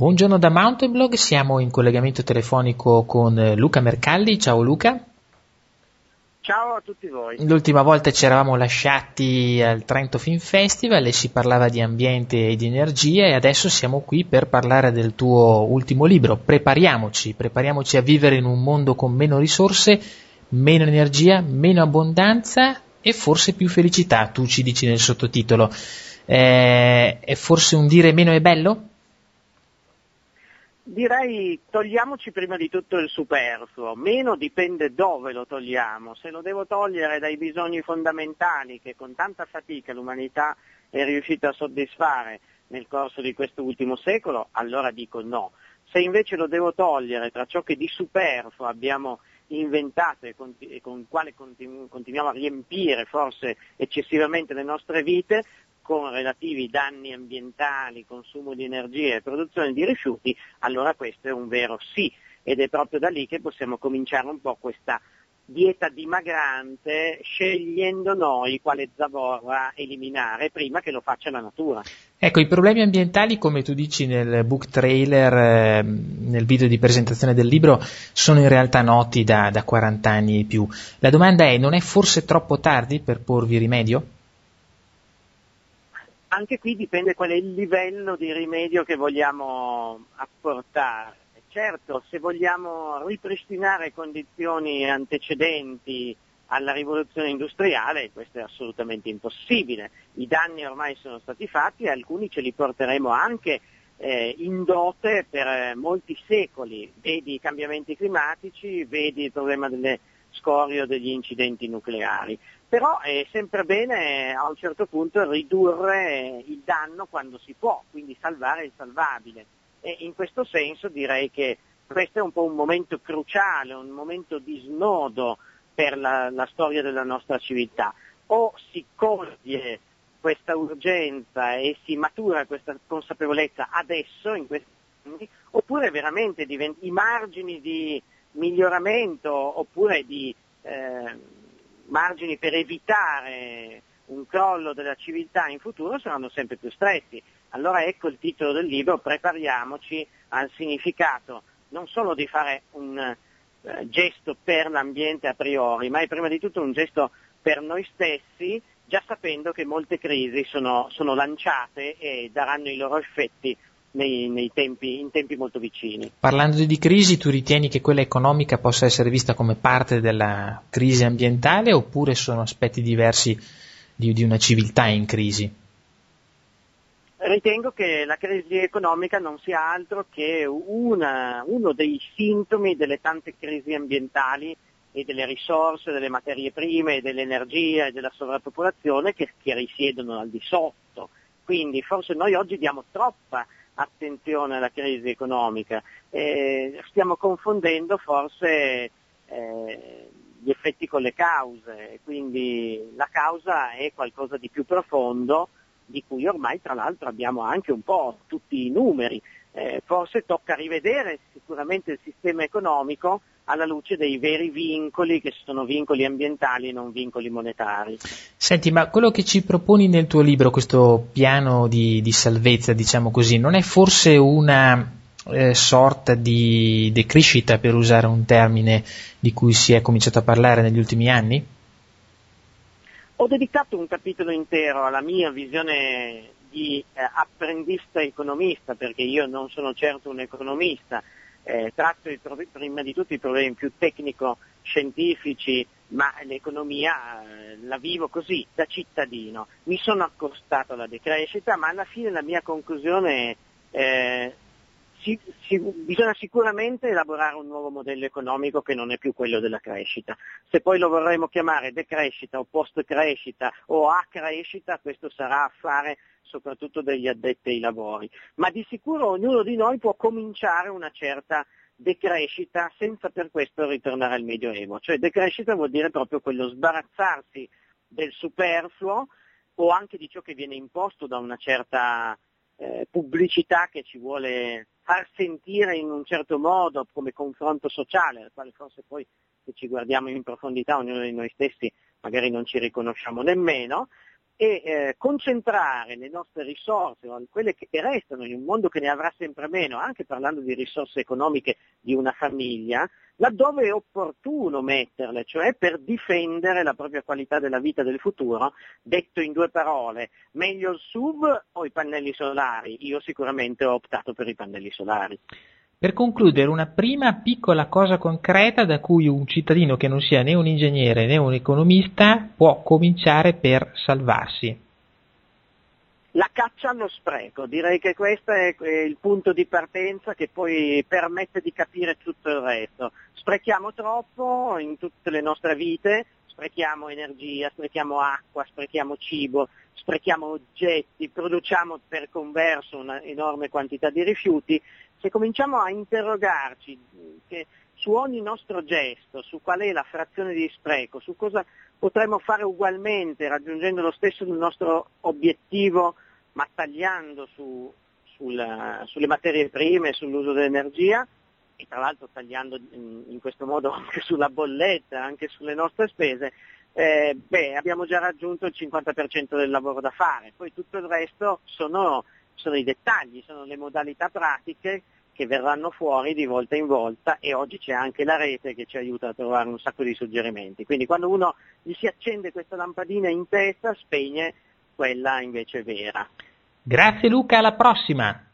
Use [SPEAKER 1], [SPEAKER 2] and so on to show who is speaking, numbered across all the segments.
[SPEAKER 1] Buongiorno da Mountain Blog, siamo in collegamento telefonico con Luca Mercalli. Ciao Luca.
[SPEAKER 2] Ciao a tutti voi.
[SPEAKER 1] L'ultima volta ci eravamo lasciati al Trento Film Festival e si parlava di ambiente e di energia e adesso siamo qui per parlare del tuo ultimo libro. Prepariamoci, prepariamoci a vivere in un mondo con meno risorse, meno energia, meno abbondanza e forse più felicità, tu ci dici nel sottotitolo. Eh, è forse un dire meno è bello?
[SPEAKER 2] Direi togliamoci prima di tutto il superfluo, meno dipende dove lo togliamo, se lo devo togliere dai bisogni fondamentali che con tanta fatica l'umanità è riuscita a soddisfare nel corso di questo ultimo secolo, allora dico no. Se invece lo devo togliere tra ciò che di superfluo abbiamo inventato e con, il quale continu- continuiamo a riempire forse eccessivamente le nostre vite, con relativi danni ambientali, consumo di energia e produzione di rifiuti, allora questo è un vero sì ed è proprio da lì che possiamo cominciare un po' questa dieta dimagrante scegliendo noi quale zavorra eliminare prima che lo faccia la natura.
[SPEAKER 1] Ecco, i problemi ambientali, come tu dici nel book trailer, eh, nel video di presentazione del libro, sono in realtà noti da, da 40 anni e più. La domanda è, non è forse troppo tardi per porvi rimedio?
[SPEAKER 2] Anche qui dipende qual è il livello di rimedio che vogliamo apportare. Certo, se vogliamo ripristinare condizioni antecedenti alla rivoluzione industriale, questo è assolutamente impossibile. I danni ormai sono stati fatti e alcuni ce li porteremo anche eh, in dote per molti secoli. Vedi i cambiamenti climatici, vedi il problema delle scorio degli incidenti nucleari. Però è sempre bene a un certo punto ridurre il danno quando si può, quindi salvare il salvabile. E in questo senso direi che questo è un po' un momento cruciale, un momento di snodo per la, la storia della nostra civiltà. O si coglie questa urgenza e si matura questa consapevolezza adesso, in questi anni, oppure veramente divent- i margini di miglioramento oppure di eh, margini per evitare un crollo della civiltà in futuro saranno sempre più stretti. Allora ecco il titolo del libro, prepariamoci al significato non solo di fare un eh, gesto per l'ambiente a priori, ma è prima di tutto un gesto per noi stessi, già sapendo che molte crisi sono, sono lanciate e daranno i loro effetti nei, nei tempi, in tempi molto vicini.
[SPEAKER 1] Parlando di crisi, tu ritieni che quella economica possa essere vista come parte della crisi ambientale oppure sono aspetti diversi di, di una civiltà in crisi?
[SPEAKER 2] Ritengo che la crisi economica non sia altro che una, uno dei sintomi delle tante crisi ambientali e delle risorse, delle materie prime, dell'energia e della sovrappopolazione che, che risiedono al di sotto. Quindi forse noi oggi diamo troppa attenzione alla crisi economica. Eh, stiamo confondendo forse eh, gli effetti con le cause, quindi la causa è qualcosa di più profondo di cui ormai tra l'altro abbiamo anche un po' tutti i numeri. Eh, forse tocca rivedere sicuramente il sistema economico alla luce dei veri vincoli che sono vincoli ambientali e non vincoli monetari.
[SPEAKER 1] Senti, ma quello che ci proponi nel tuo libro, questo piano di, di salvezza, diciamo così, non è forse una eh, sorta di decrescita, per usare un termine di cui si è cominciato a parlare negli ultimi anni?
[SPEAKER 2] Ho dedicato un capitolo intero alla mia visione di eh, apprendista economista, perché io non sono certo un economista, eh, tratto il, prima di tutto i problemi più tecnico-scientifici, ma l'economia eh, la vivo così, da cittadino. Mi sono accostato alla decrescita, ma alla fine la mia conclusione si, si, bisogna sicuramente elaborare un nuovo modello economico che non è più quello della crescita. Se poi lo vorremmo chiamare decrescita o post crescita o a crescita, questo sarà affare soprattutto degli addetti ai lavori. Ma di sicuro ognuno di noi può cominciare una certa decrescita senza per questo ritornare al Medioevo. Cioè decrescita vuol dire proprio quello sbarazzarsi del superfluo o anche di ciò che viene imposto da una certa eh, pubblicità che ci vuole far sentire in un certo modo come confronto sociale, al quale forse poi se ci guardiamo in profondità ognuno di noi stessi magari non ci riconosciamo nemmeno, e eh, concentrare le nostre risorse, quelle che restano in un mondo che ne avrà sempre meno, anche parlando di risorse economiche di una famiglia, laddove è opportuno metterle, cioè per difendere la propria qualità della vita del futuro, detto in due parole, meglio il SUV o i pannelli solari? Io sicuramente ho optato per i pannelli solari.
[SPEAKER 1] Per concludere, una prima piccola cosa concreta da cui un cittadino che non sia né un ingegnere né un economista può cominciare per salvarsi.
[SPEAKER 2] La caccia allo spreco, direi che questo è il punto di partenza che poi permette di capire tutto il resto. Sprechiamo troppo in tutte le nostre vite, sprechiamo energia, sprechiamo acqua, sprechiamo cibo, sprechiamo oggetti, produciamo per converso un'enorme quantità di rifiuti. Se cominciamo a interrogarci che su ogni nostro gesto, su qual è la frazione di spreco, su cosa potremmo fare ugualmente raggiungendo lo stesso nostro obiettivo, ma tagliando su, sul, sulle materie prime, sull'uso dell'energia e tra l'altro tagliando in, questo modo anche sulla bolletta, anche sulle nostre spese, eh, beh, abbiamo già raggiunto il 50% del lavoro da fare, poi tutto il resto sono sono i dettagli, sono le modalità pratiche che verranno fuori di volta in volta e oggi c'è anche la rete che ci aiuta a trovare un sacco di suggerimenti. Quindi quando uno gli si accende questa lampadina in testa spegne quella invece vera.
[SPEAKER 1] Grazie Luca, alla prossima.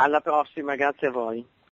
[SPEAKER 2] Alla prossima, grazie a voi.